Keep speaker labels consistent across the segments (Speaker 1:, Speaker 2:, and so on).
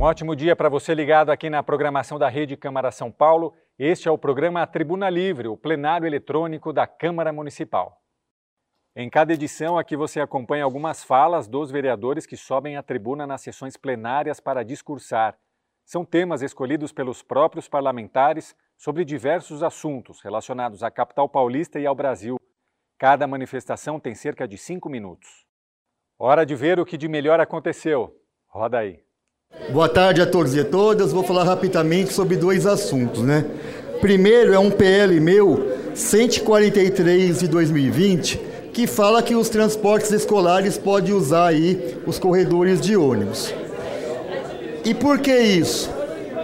Speaker 1: Um ótimo dia para você ligado aqui na programação da Rede Câmara São Paulo. Este é o programa Tribuna Livre, o plenário eletrônico da Câmara Municipal. Em cada edição, aqui você acompanha algumas falas dos vereadores que sobem à tribuna nas sessões plenárias para discursar. São temas escolhidos pelos próprios parlamentares sobre diversos assuntos relacionados à capital paulista e ao Brasil. Cada manifestação tem cerca de cinco minutos. Hora de ver o que de melhor aconteceu. Roda aí.
Speaker 2: Boa tarde a todos e todas. Vou falar rapidamente sobre dois assuntos, né? Primeiro é um PL meu, 143 de 2020, que fala que os transportes escolares podem usar aí os corredores de ônibus. E por que isso?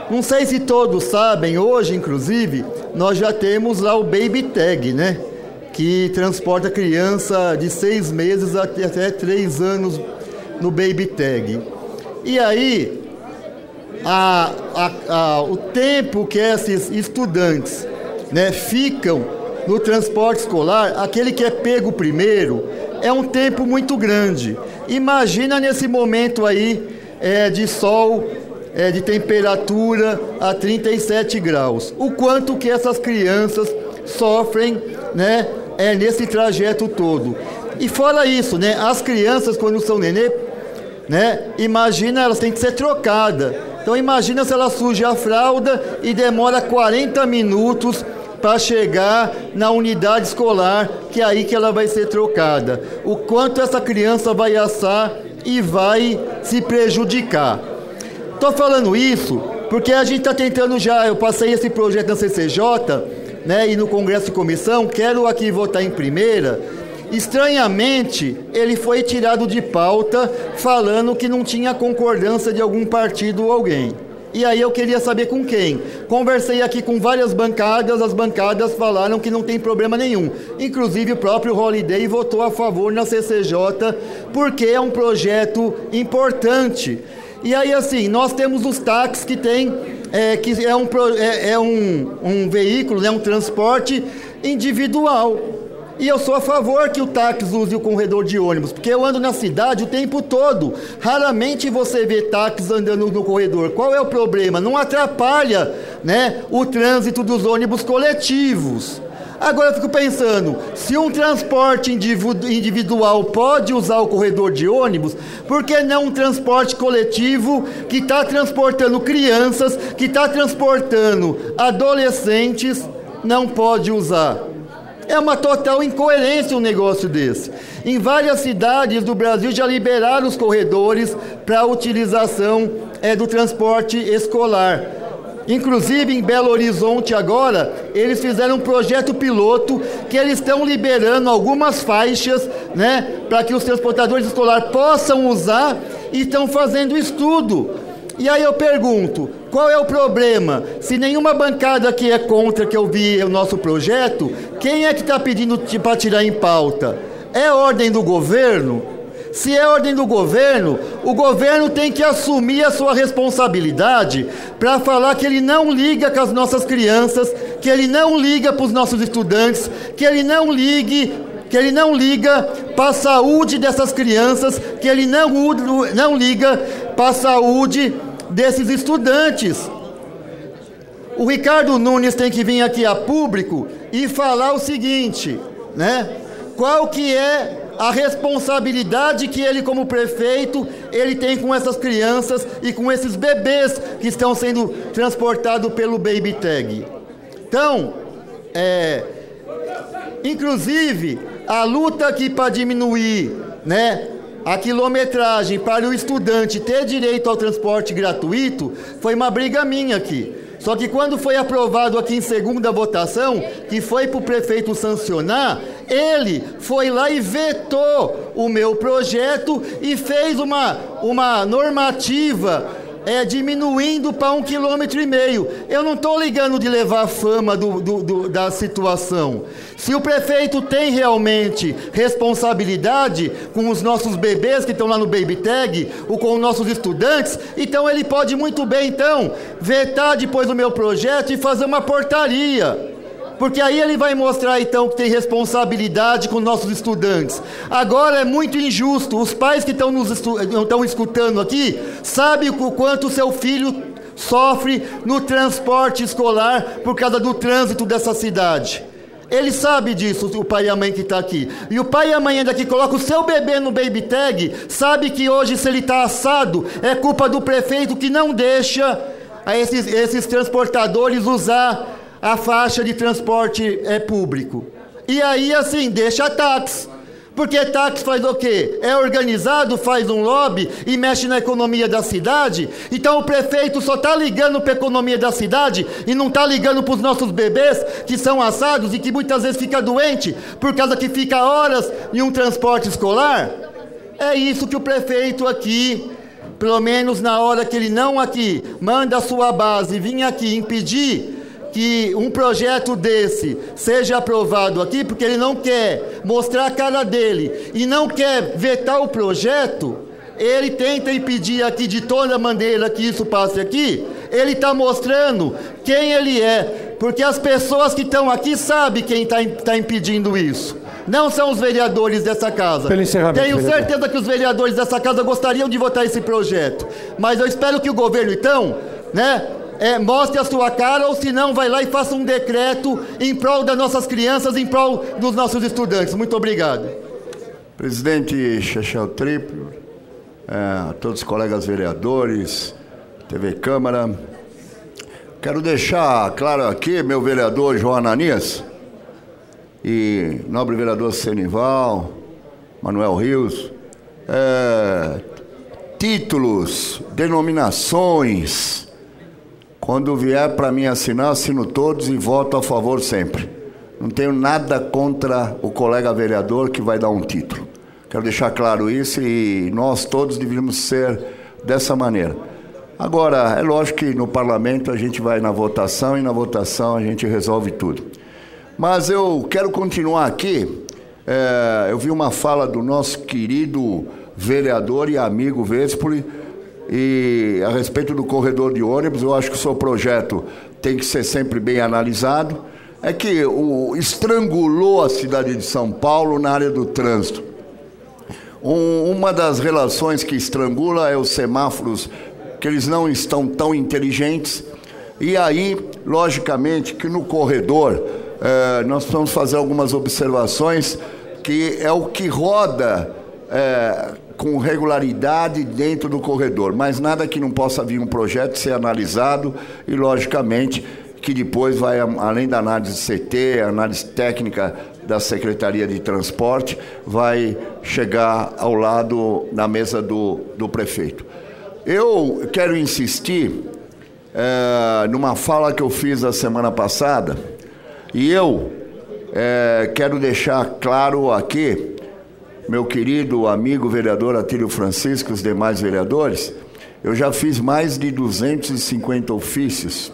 Speaker 2: Não sei se todos sabem, hoje inclusive, nós já temos lá o Baby Tag, né? Que transporta criança de seis meses até três anos no Baby Tag. E aí, a, a, a, o tempo que esses estudantes né, ficam no transporte escolar, aquele que é pego primeiro, é um tempo muito grande. Imagina nesse momento aí é, de sol, é, de temperatura a 37 graus. O quanto que essas crianças sofrem né, é, nesse trajeto todo. E fora isso, né, as crianças quando são nenê, né? Imagina, elas têm que ser trocadas. Então imagina se ela suja a fralda e demora 40 minutos para chegar na unidade escolar, que é aí que ela vai ser trocada. O quanto essa criança vai assar e vai se prejudicar. Estou falando isso porque a gente está tentando já, eu passei esse projeto na CCJ, né, e no Congresso de Comissão, quero aqui votar em primeira, Estranhamente, ele foi tirado de pauta falando que não tinha concordância de algum partido ou alguém. E aí eu queria saber com quem. Conversei aqui com várias bancadas, as bancadas falaram que não tem problema nenhum. Inclusive o próprio Holiday votou a favor na CCJ, porque é um projeto importante. E aí assim, nós temos os táxis que tem, é, que é um, é, é um, um veículo, né, um transporte individual. E eu sou a favor que o táxi use o corredor de ônibus, porque eu ando na cidade o tempo todo. Raramente você vê táxis andando no corredor. Qual é o problema? Não atrapalha né, o trânsito dos ônibus coletivos. Agora eu fico pensando, se um transporte individual pode usar o corredor de ônibus, por que não um transporte coletivo que está transportando crianças, que está transportando adolescentes, não pode usar? É uma total incoerência um negócio desse. Em várias cidades do Brasil já liberaram os corredores para a utilização é, do transporte escolar. Inclusive em Belo Horizonte agora, eles fizeram um projeto piloto que eles estão liberando algumas faixas, né, para que os transportadores escolares possam usar e estão fazendo estudo e aí eu pergunto, qual é o problema? Se nenhuma bancada aqui é contra que eu vi o nosso projeto, quem é que está pedindo para tirar em pauta? É ordem do governo? Se é ordem do governo, o governo tem que assumir a sua responsabilidade para falar que ele não liga com as nossas crianças, que ele não liga para os nossos estudantes, que ele não ligue que ele não liga para a saúde dessas crianças, que ele não, não liga para a saúde desses estudantes. O Ricardo Nunes tem que vir aqui a público e falar o seguinte, né? Qual que é a responsabilidade que ele como prefeito, ele tem com essas crianças e com esses bebês que estão sendo transportados pelo Baby Tag. Então, é, inclusive, a luta aqui para diminuir, né, a quilometragem para o estudante ter direito ao transporte gratuito foi uma briga minha aqui. Só que quando foi aprovado aqui em segunda votação, que foi para o prefeito sancionar, ele foi lá e vetou o meu projeto e fez uma, uma normativa é, diminuindo para um quilômetro e meio. Eu não estou ligando de levar a fama do, do, do, da situação. Se o prefeito tem realmente responsabilidade com os nossos bebês que estão lá no Baby Tag, ou com os nossos estudantes, então ele pode muito bem, então, vetar depois o meu projeto e fazer uma portaria Porque aí ele vai mostrar então que tem responsabilidade com nossos estudantes. Agora é muito injusto. Os pais que estão nos estão escutando aqui sabem o quanto o seu filho sofre no transporte escolar por causa do trânsito dessa cidade. Ele sabe disso, o pai e a mãe que está aqui. E o pai e a mãe ainda que coloca o seu bebê no baby tag, sabe que hoje, se ele está assado, é culpa do prefeito que não deixa esses, esses transportadores usar a faixa de transporte é, público. E aí, assim, deixa táxi. Porque táxi faz o quê? É organizado, faz um lobby e mexe na economia da cidade. Então o prefeito só está ligando para a economia da cidade e não está ligando para os nossos bebês que são assados e que muitas vezes fica doente por causa que fica horas em um transporte escolar. É isso que o prefeito aqui, pelo menos na hora que ele não aqui manda a sua base vir aqui impedir que um projeto desse seja aprovado aqui, porque ele não quer mostrar a cara dele e não quer vetar o projeto, ele tenta impedir aqui de toda maneira que isso passe aqui, ele está mostrando quem ele é, porque as pessoas que estão aqui sabem quem está tá impedindo isso. Não são os vereadores dessa casa. Tenho certeza que os vereadores dessa casa gostariam de votar esse projeto. Mas eu espero que o governo, então, né, é, mostre a sua cara, ou se não, vai lá e faça um decreto em prol das nossas crianças, em prol dos nossos estudantes. Muito obrigado.
Speaker 3: Presidente Chechel Triplo, é, todos os colegas vereadores, TV Câmara, quero deixar claro aqui, meu vereador João Ananias e nobre vereador Senival, Manuel Rios, é, títulos, denominações, quando vier para mim assinar, assino todos e voto a favor sempre. Não tenho nada contra o colega vereador que vai dar um título. Quero deixar claro isso e nós todos deveríamos ser dessa maneira. Agora, é lógico que no parlamento a gente vai na votação e na votação a gente resolve tudo. Mas eu quero continuar aqui. É, eu vi uma fala do nosso querido vereador e amigo Vespoli e a respeito do corredor de ônibus, eu acho que o seu projeto tem que ser sempre bem analisado. É que o, estrangulou a cidade de São Paulo na área do trânsito. Um, uma das relações que estrangula é os semáforos, que eles não estão tão inteligentes. E aí, logicamente, que no corredor eh, nós vamos fazer algumas observações que é o que roda. Eh, com regularidade dentro do corredor, mas nada que não possa vir um projeto ser analisado e, logicamente, que depois vai, além da análise CT, análise técnica da Secretaria de Transporte, vai chegar ao lado na mesa do, do prefeito. Eu quero insistir é, numa fala que eu fiz a semana passada, e eu é, quero deixar claro aqui meu querido amigo vereador Atílio Francisco e os demais vereadores, eu já fiz mais de 250 ofícios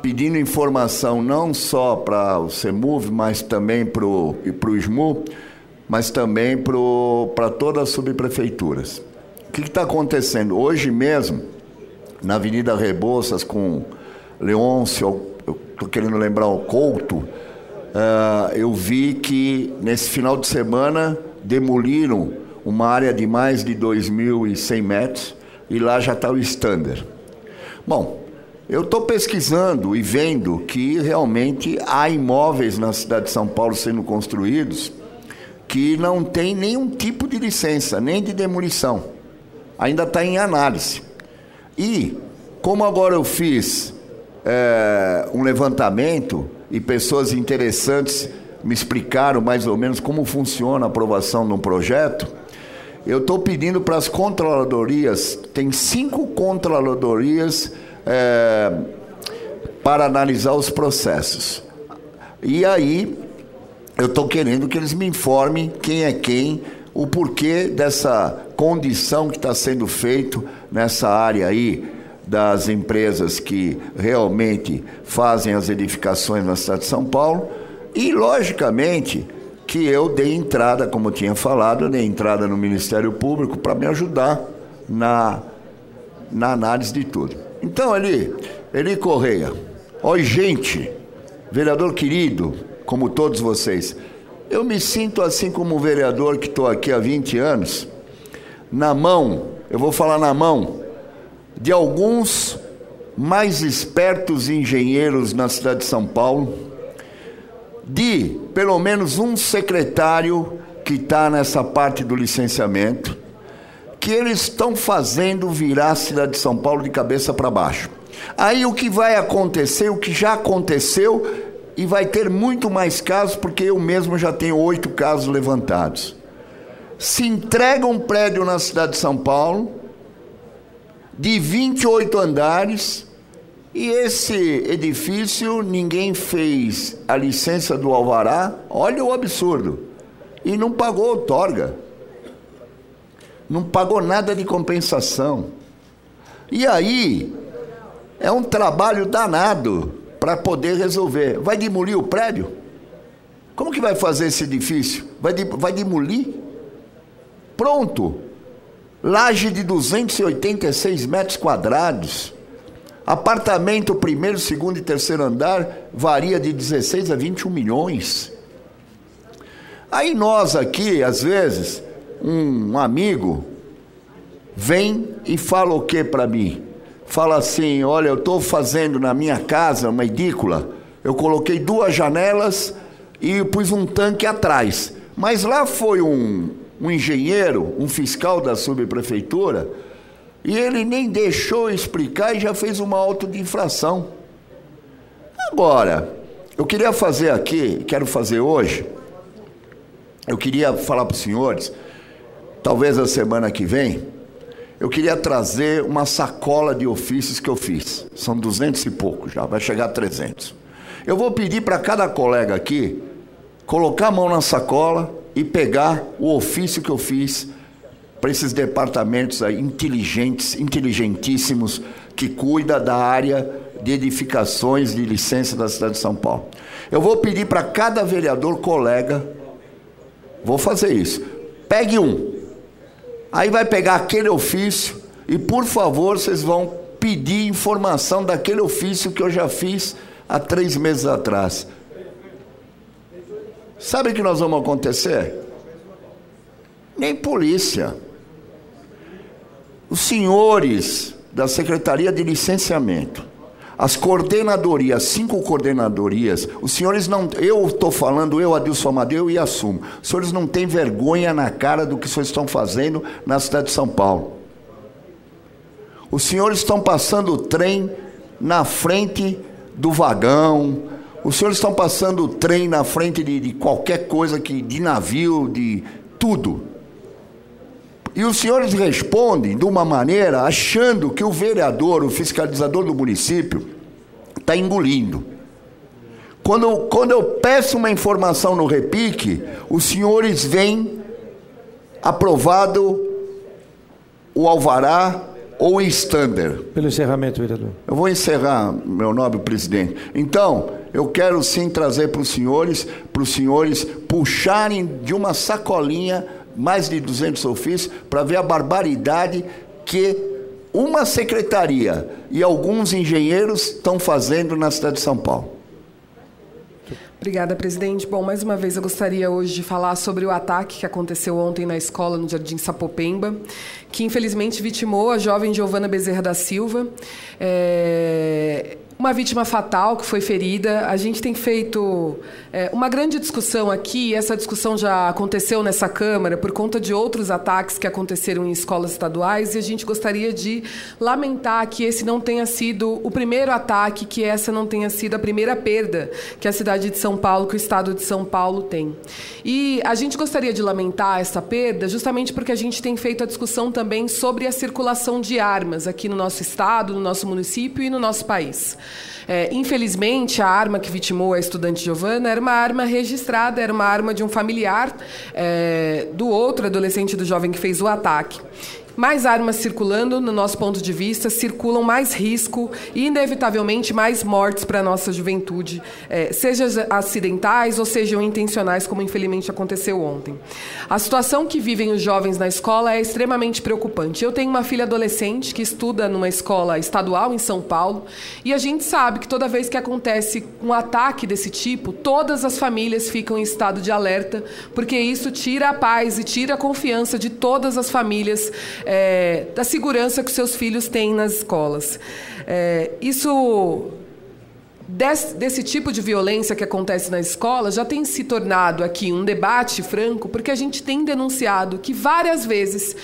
Speaker 3: pedindo informação não só para o CEMUV, mas também para o SMU, mas também para todas as subprefeituras. O que está acontecendo? Hoje mesmo, na Avenida Rebouças, com Leôncio, estou querendo lembrar o Couto, uh, eu vi que nesse final de semana demoliram uma área de mais de 2.100 metros e lá já está o standard. Bom, eu estou pesquisando e vendo que realmente há imóveis na cidade de São Paulo sendo construídos que não tem nenhum tipo de licença, nem de demolição. Ainda está em análise. E, como agora eu fiz é, um levantamento, e pessoas interessantes me explicaram mais ou menos como funciona a aprovação de um projeto. Eu estou pedindo para as controladorias, tem cinco controladorias é, para analisar os processos. E aí, eu estou querendo que eles me informem quem é quem, o porquê dessa condição que está sendo feito nessa área aí das empresas que realmente fazem as edificações na cidade de São Paulo e, logicamente, que eu dei entrada, como tinha falado, dei entrada no Ministério Público para me ajudar na, na análise de tudo. Então, Eli, Eli Correia, oi gente, vereador querido, como todos vocês, eu me sinto assim como vereador que estou aqui há 20 anos, na mão, eu vou falar na mão, de alguns mais espertos engenheiros na cidade de São Paulo, de pelo menos um secretário que está nessa parte do licenciamento, que eles estão fazendo virar a cidade de São Paulo de cabeça para baixo. Aí o que vai acontecer, o que já aconteceu, e vai ter muito mais casos, porque eu mesmo já tenho oito casos levantados. Se entrega um prédio na cidade de São Paulo, de 28 andares, e esse edifício ninguém fez a licença do alvará, olha o absurdo, e não pagou outorga. Não pagou nada de compensação. E aí, é um trabalho danado para poder resolver. Vai demolir o prédio? Como que vai fazer esse edifício? Vai, de, vai demolir? Pronto. Laje de 286 metros quadrados. Apartamento primeiro, segundo e terceiro andar varia de 16 a 21 milhões. Aí nós aqui, às vezes, um amigo vem e fala o que para mim? fala assim: Olha, eu estou fazendo na minha casa uma edícula, eu coloquei duas janelas e pus um tanque atrás. Mas lá foi um, um engenheiro, um fiscal da subprefeitura, e ele nem deixou explicar e já fez uma auto de infração. Agora, eu queria fazer aqui, quero fazer hoje, eu queria falar para os senhores, talvez a semana que vem, eu queria trazer uma sacola de ofícios que eu fiz. São duzentos e pouco já, vai chegar a 300. Eu vou pedir para cada colega aqui colocar a mão na sacola e pegar o ofício que eu fiz para esses departamentos aí, inteligentes, inteligentíssimos, que cuida da área de edificações de licença da cidade de São Paulo. Eu vou pedir para cada vereador colega, vou fazer isso. Pegue um, Aí vai pegar aquele ofício e, por favor, vocês vão pedir informação daquele ofício que eu já fiz há três meses atrás. Sabe o que nós vamos acontecer? Nem polícia. Os senhores da Secretaria de Licenciamento as coordenadorias, cinco coordenadorias, os senhores não. Eu estou falando, eu, Adilson Amadeu, e assumo. Os senhores não têm vergonha na cara do que senhores estão fazendo na cidade de São Paulo. Os senhores estão passando o trem na frente do vagão. Os senhores estão passando o trem na frente de, de qualquer coisa que, de navio, de tudo. E os senhores respondem de uma maneira achando que o vereador, o fiscalizador do município, está engolindo. Quando, quando eu peço uma informação no repique, os senhores vêm aprovado o alvará ou o stander.
Speaker 4: Pelo encerramento, vereador.
Speaker 3: Eu vou encerrar, meu nobre presidente. Então, eu quero sim trazer para os senhores, para os senhores puxarem de uma sacolinha mais de 200 ofícios, para ver a barbaridade que uma secretaria e alguns engenheiros estão fazendo na cidade de São Paulo.
Speaker 5: Obrigada, presidente. Bom, mais uma vez eu gostaria hoje de falar sobre o ataque que aconteceu ontem na escola no Jardim Sapopemba, que infelizmente vitimou a jovem Giovana Bezerra da Silva. É uma vítima fatal que foi ferida. A gente tem feito é, uma grande discussão aqui, essa discussão já aconteceu nessa Câmara por conta de outros ataques que aconteceram em escolas estaduais, e a gente gostaria de lamentar que esse não tenha sido o primeiro ataque, que essa não tenha sido a primeira perda que a cidade de São Paulo, que o estado de São Paulo tem. E a gente gostaria de lamentar essa perda justamente porque a gente tem feito a discussão também sobre a circulação de armas aqui no nosso estado, no nosso município e no nosso país. É, infelizmente, a arma que vitimou a estudante Giovana era uma arma registrada, era uma arma de um familiar é, do outro adolescente do jovem que fez o ataque. Mais armas circulando, no nosso ponto de vista, circulam mais risco e, inevitavelmente, mais mortes para a nossa juventude, é, seja acidentais ou sejam intencionais, como infelizmente aconteceu ontem. A situação que vivem os jovens na escola é extremamente preocupante. Eu tenho uma filha adolescente que estuda numa escola estadual em São Paulo e a gente sabe que toda vez que acontece um ataque desse tipo, todas as famílias ficam em estado de alerta, porque isso tira a paz e tira a confiança de todas as famílias é, da segurança que seus filhos têm nas escolas. É, isso Desse, desse, tipo de violência que acontece na escola já tem se tornado aqui um debate franco, porque a gente tem denunciado que várias vezes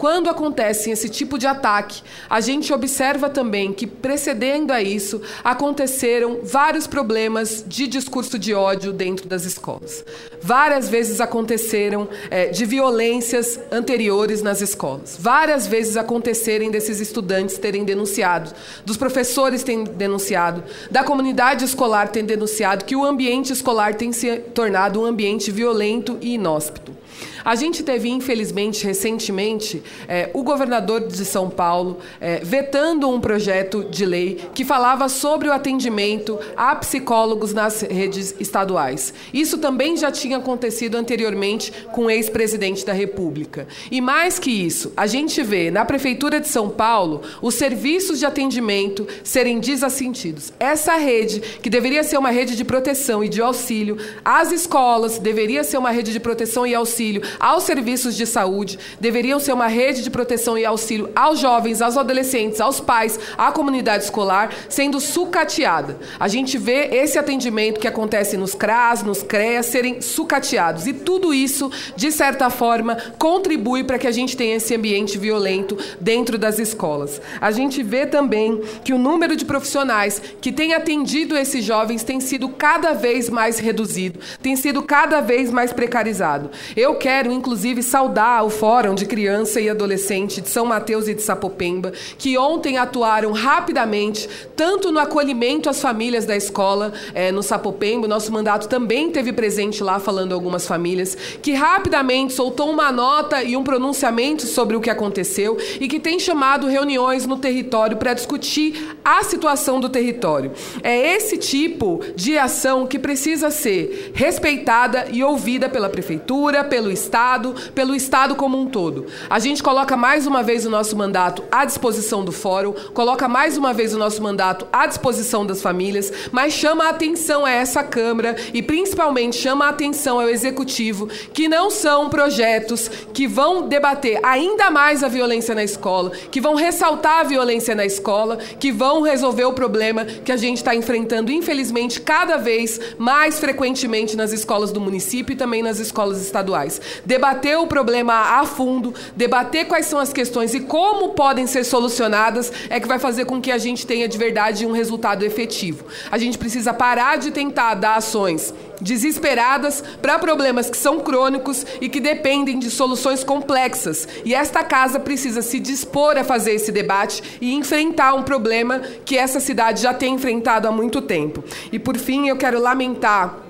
Speaker 5: quando acontece esse tipo de ataque, a gente observa também que, precedendo a isso, aconteceram vários problemas de discurso de ódio dentro das escolas. Várias vezes aconteceram é, de violências anteriores nas escolas. Várias vezes acontecerem desses estudantes terem denunciado, dos professores terem denunciado, da comunidade escolar terem denunciado que o ambiente escolar tem se tornado um ambiente violento e inóspito. A gente teve, infelizmente, recentemente, é, o governador de São Paulo é, vetando um projeto de lei que falava sobre o atendimento a psicólogos nas redes estaduais. Isso também já tinha acontecido anteriormente com o ex-presidente da República. E mais que isso, a gente vê na Prefeitura de São Paulo os serviços de atendimento serem desassentidos. Essa rede, que deveria ser uma rede de proteção e de auxílio às escolas, deveria ser uma rede de proteção e auxílio aos serviços de saúde, deveriam ser uma rede de proteção e auxílio aos jovens, aos adolescentes, aos pais, à comunidade escolar, sendo sucateada. A gente vê esse atendimento que acontece nos CRAS, nos CREAS, serem sucateados. E tudo isso, de certa forma, contribui para que a gente tenha esse ambiente violento dentro das escolas. A gente vê também que o número de profissionais que têm atendido esses jovens tem sido cada vez mais reduzido, tem sido cada vez mais precarizado. Eu quero quero, inclusive, saudar o Fórum de Criança e Adolescente de São Mateus e de Sapopemba, que ontem atuaram rapidamente, tanto no acolhimento às famílias da escola é, no Sapopemba, nosso mandato também teve presente lá falando algumas famílias, que rapidamente soltou uma nota e um pronunciamento sobre o que aconteceu e que tem chamado reuniões no território para discutir a situação do território. É esse tipo de ação que precisa ser respeitada e ouvida pela prefeitura, pelo Estado Estado, pelo Estado como um todo. A gente coloca mais uma vez o nosso mandato à disposição do Fórum, coloca mais uma vez o nosso mandato à disposição das famílias, mas chama a atenção a essa Câmara e principalmente chama a atenção ao Executivo que não são projetos que vão debater ainda mais a violência na escola, que vão ressaltar a violência na escola, que vão resolver o problema que a gente está enfrentando, infelizmente, cada vez mais frequentemente nas escolas do município e também nas escolas estaduais debater o problema a fundo, debater quais são as questões e como podem ser solucionadas, é que vai fazer com que a gente tenha de verdade um resultado efetivo. A gente precisa parar de tentar dar ações desesperadas para problemas que são crônicos e que dependem de soluções complexas. E esta casa precisa se dispor a fazer esse debate e enfrentar um problema que essa cidade já tem enfrentado há muito tempo. E por fim, eu quero lamentar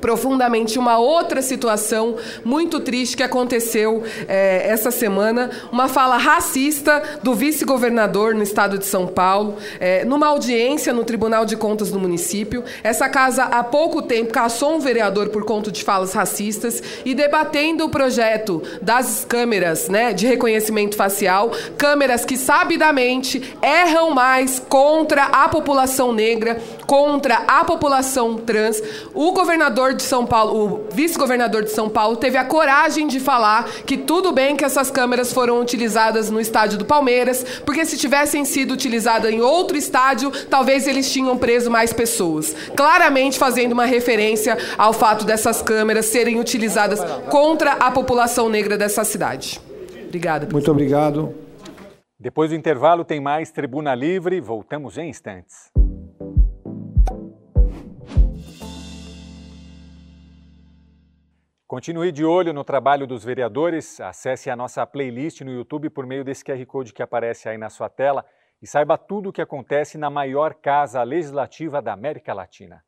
Speaker 5: profundamente uma outra situação muito triste que aconteceu é, essa semana, uma fala racista do vice-governador no estado de São Paulo, é, numa audiência no Tribunal de Contas do município. Essa casa há pouco tempo caçou um vereador por conta de falas racistas e debatendo o projeto das câmeras né, de reconhecimento facial, câmeras que sabidamente erram mais contra a população negra, contra a população trans. O governador de São Paulo, o vice-governador de São Paulo, teve a coragem de falar que tudo bem que essas câmeras foram utilizadas no estádio do Palmeiras, porque se tivessem sido utilizadas em outro estádio, talvez eles tinham preso mais pessoas. Claramente fazendo uma referência ao fato dessas câmeras serem utilizadas contra a população negra dessa cidade. Obrigada.
Speaker 4: Presidente. Muito obrigado.
Speaker 1: Depois do intervalo, tem mais Tribuna Livre. Voltamos em instantes. Continue de olho no trabalho dos vereadores, acesse a nossa playlist no YouTube por meio desse QR Code que aparece aí na sua tela e saiba tudo o que acontece na maior casa legislativa da América Latina.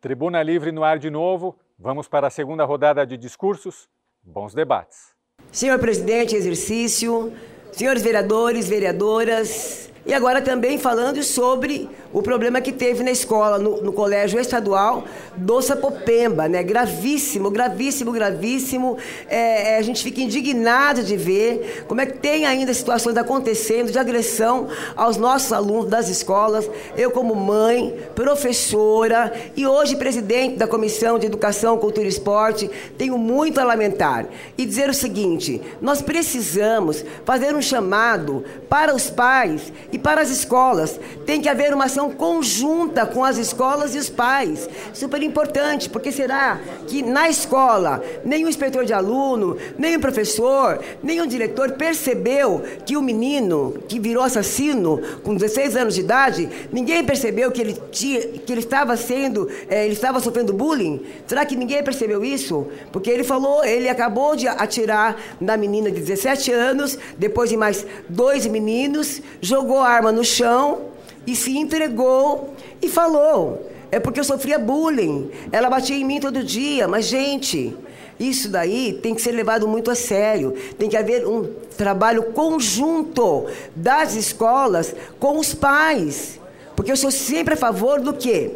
Speaker 1: Tribuna Livre no ar de novo. Vamos para a segunda rodada de discursos. Bons debates.
Speaker 4: Senhor presidente, exercício, senhores vereadores, vereadoras, e agora também falando sobre o problema que teve na escola, no, no colégio estadual do Sapopemba, né? Gravíssimo, gravíssimo, gravíssimo. É, é, a gente fica indignado de ver como é que tem ainda situações acontecendo de agressão aos nossos alunos das escolas. Eu, como mãe, professora e hoje presidente da Comissão de Educação, Cultura e Esporte, tenho muito a lamentar e dizer o seguinte: nós precisamos fazer um chamado para os pais e para as escolas. Tem que haver uma ação conjunta com as escolas e os pais. Super importante, porque será que na escola o inspetor de aluno, o professor, o diretor percebeu que o menino que virou assassino com 16 anos de idade, ninguém percebeu que ele, tinha, que ele estava sendo, é, ele estava sofrendo bullying? Será que ninguém percebeu isso? Porque ele falou, ele acabou de atirar na menina de 17 anos, depois de mais dois meninos, jogou a arma no chão e se entregou e falou: é porque eu sofria bullying. Ela batia em mim todo dia, mas gente. Isso daí tem que ser levado muito a sério. Tem que haver um trabalho conjunto das escolas com os pais. Porque eu sou sempre a favor do quê?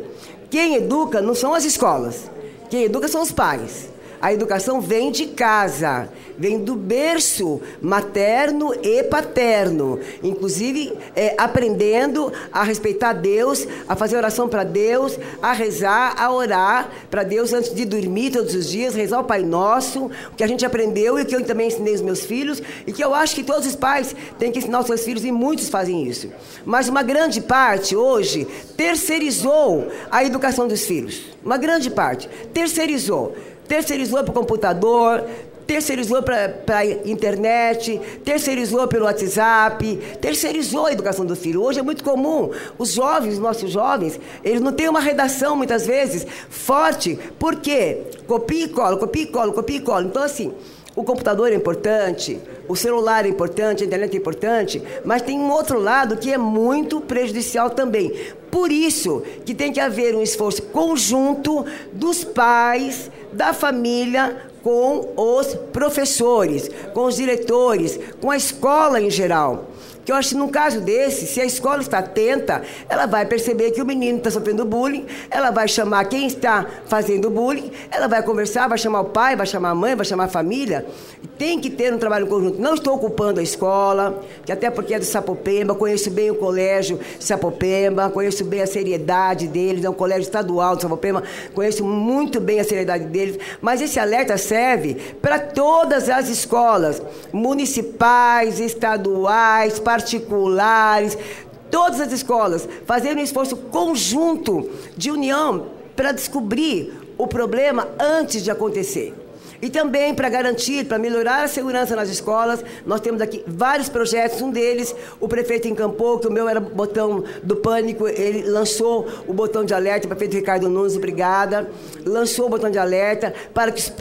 Speaker 4: Quem educa não são as escolas. Quem educa são os pais. A educação vem de casa, vem do berço materno e paterno, inclusive é, aprendendo a respeitar Deus, a fazer oração para Deus, a rezar, a orar para Deus antes de dormir todos os dias, rezar o Pai Nosso, o que a gente aprendeu e o que eu também ensinei os meus filhos e que eu acho que todos os pais têm que ensinar os seus filhos e muitos fazem isso. Mas uma grande parte hoje terceirizou a educação dos filhos. Uma grande parte terceirizou terceirizou para o computador, terceirizou para a internet, terceirizou pelo WhatsApp, terceirizou a educação do filho. Hoje é muito comum. Os jovens, nossos jovens, eles não têm uma redação, muitas vezes, forte. Por quê? Copia e cola, copia e cola, copia e cola. Então, assim, o computador é importante, o celular é importante, a internet é importante, mas tem um outro lado que é muito prejudicial também. Por isso que tem que haver um esforço conjunto dos pais, da família, com os professores, com os diretores, com a escola em geral. Que eu acho que num caso desse, se a escola está atenta, ela vai perceber que o menino está sofrendo bullying, ela vai chamar quem está fazendo bullying, ela vai conversar, vai chamar o pai, vai chamar a mãe, vai chamar a família. Tem que ter um trabalho conjunto. Não estou ocupando a escola, que até porque é do Sapopemba, conheço bem o colégio Sapopemba, conheço bem a seriedade deles, é um colégio estadual do Sapopemba, conheço muito bem a seriedade deles, mas esse alerta serve para todas as escolas, municipais, estaduais, particulares, todas as escolas, fazendo um esforço conjunto de união para descobrir o problema antes de acontecer. E também para garantir, para melhorar a segurança nas escolas, nós temos aqui vários projetos. Um deles, o prefeito encampou, que o meu era botão do pânico, ele lançou o botão de alerta, o prefeito Ricardo Nunes, obrigada, lançou o botão de alerta para que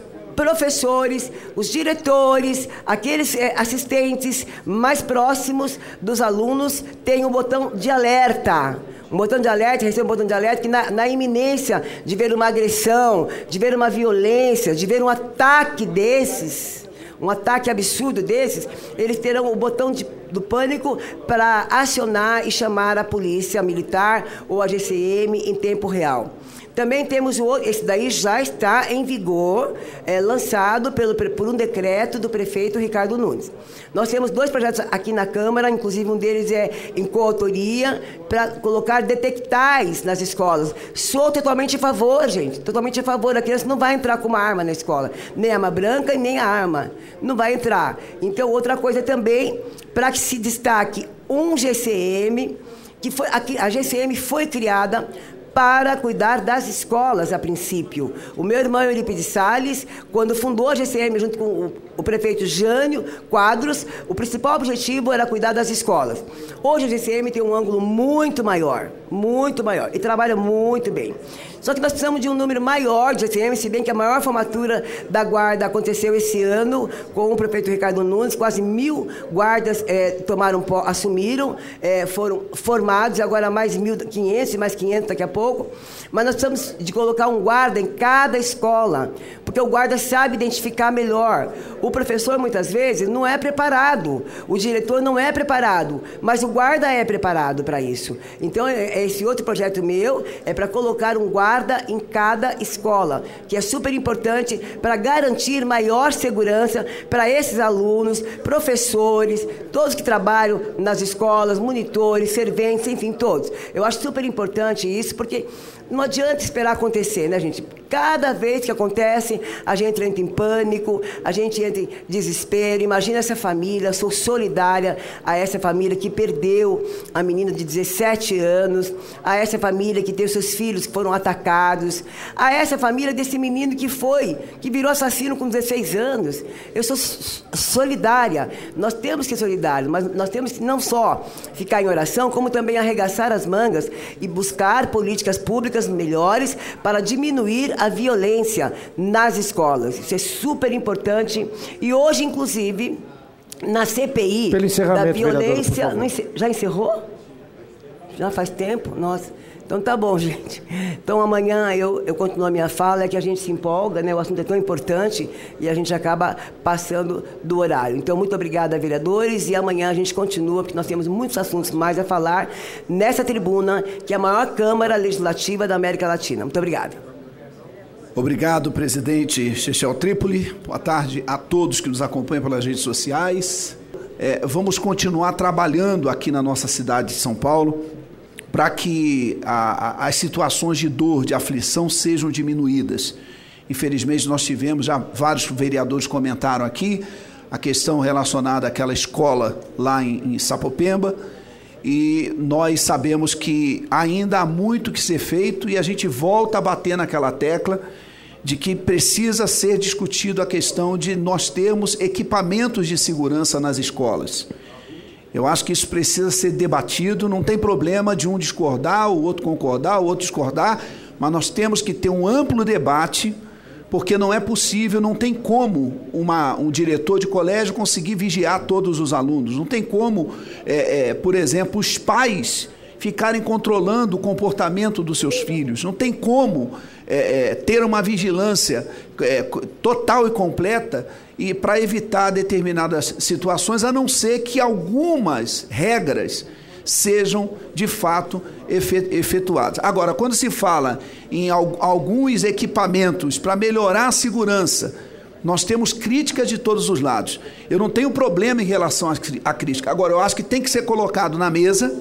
Speaker 4: professores, os diretores, aqueles é, assistentes mais próximos dos alunos têm um botão de alerta. Um botão de alerta, recebe um botão de alerta que na, na, iminência de ver uma agressão, de ver uma violência, de ver um ataque desses, um ataque absurdo desses, eles terão o botão de, do pânico para acionar e chamar a polícia militar ou a GCM em tempo real. Também temos o outro, esse daí já está em vigor, é, lançado pelo, por um decreto do prefeito Ricardo Nunes. Nós temos dois projetos aqui na Câmara, inclusive um deles é em coautoria, para colocar detectais nas escolas. Sou totalmente a favor, gente, totalmente a favor. A criança não vai entrar com uma arma na escola, nem arma branca e nem arma. Não vai entrar. Então, outra coisa também, para que se destaque um GCM, que foi, a, a GCM foi criada para cuidar das escolas a princípio. O meu irmão Euripides Salles, quando fundou a GCM junto com o, o prefeito Jânio Quadros, o principal objetivo era cuidar das escolas. Hoje a GCM tem um ângulo muito maior, muito maior, e trabalha muito bem. Só que nós precisamos de um número maior de GCM, se bem que a maior formatura da guarda aconteceu esse ano com o prefeito Ricardo Nunes, quase mil guardas é, tomaram, assumiram, é, foram formados, agora mais 1.500 e mais 500 daqui a pouco. Mas nós precisamos de colocar um guarda em cada escola, porque o guarda sabe identificar melhor. O professor, muitas vezes, não é preparado, o diretor não é preparado, mas o guarda é preparado para isso. Então, é, é esse outro projeto meu é para colocar um guarda em cada escola, que é super importante para garantir maior segurança para esses alunos, professores, todos que trabalham nas escolas, monitores, serventes, enfim, todos. Eu acho super importante isso, porque não adianta esperar acontecer, né, gente? Cada vez que acontece, a gente entra em pânico, a gente entra em desespero. Imagina essa família, sou solidária a essa família que perdeu a menina de 17 anos, a essa família que tem seus filhos que foram atacados, a essa família desse menino que foi, que virou assassino com 16 anos. Eu sou solidária. Nós temos que ser solidários, mas nós temos que não só ficar em oração, como também arregaçar as mangas e buscar políticas públicas melhores para diminuir a violência nas escolas. Isso é super importante. E hoje, inclusive, na CPI da violência. Vereador, já encerrou? Já faz tempo? Nossa. Então tá bom, gente. Então amanhã eu, eu continuo a minha fala, é que a gente se empolga, né? O assunto é tão importante e a gente acaba passando do horário. Então, muito obrigada, vereadores, e amanhã a gente continua, porque nós temos muitos assuntos mais a falar nessa tribuna, que é a maior Câmara Legislativa da América Latina. Muito obrigada.
Speaker 6: Obrigado, presidente Chechel Trípoli. Boa tarde a todos que nos acompanham pelas redes sociais. É, vamos continuar trabalhando aqui na nossa cidade de São Paulo para que a, a, as situações de dor, de aflição sejam diminuídas. Infelizmente, nós tivemos, já vários vereadores comentaram aqui, a questão relacionada àquela escola lá em, em Sapopemba e nós sabemos que ainda há muito que ser feito e a gente volta a bater naquela tecla de que precisa ser discutido a questão de nós termos equipamentos de segurança nas escolas. Eu acho que isso precisa ser debatido, não tem problema de um discordar, o outro concordar, o outro discordar, mas nós temos que ter um amplo debate porque não é possível, não tem como uma, um diretor de colégio conseguir vigiar todos os alunos, não tem como, é, é, por exemplo, os pais ficarem controlando o comportamento dos seus filhos, não tem como é, é ter uma vigilância é, total e completa e para evitar determinadas situações, a não ser que algumas regras sejam de fato efetuados. Agora, quando se fala em alguns equipamentos para melhorar a segurança, nós temos críticas de todos os lados. Eu não tenho problema em relação à crítica. Agora, eu acho que tem que ser colocado na mesa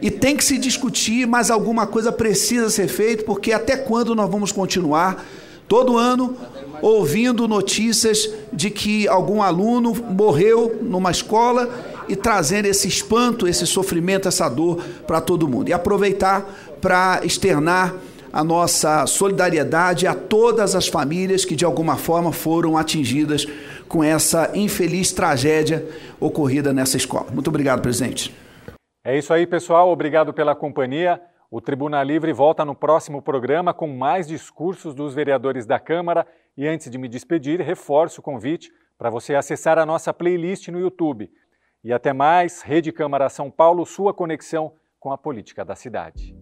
Speaker 6: e tem que se discutir, mas alguma coisa precisa ser feita, porque até quando nós vamos continuar todo ano ouvindo notícias de que algum aluno morreu numa escola e trazendo esse espanto, esse sofrimento, essa dor para todo mundo. E aproveitar para externar a nossa solidariedade a todas as famílias que de alguma forma foram atingidas com essa infeliz tragédia ocorrida nessa escola. Muito obrigado, presidente.
Speaker 1: É isso aí, pessoal. Obrigado pela companhia. O Tribuna Livre volta no próximo programa com mais discursos dos vereadores da Câmara. E antes de me despedir, reforço o convite para você acessar a nossa playlist no YouTube. E até mais, Rede Câmara São Paulo, sua conexão com a política da cidade.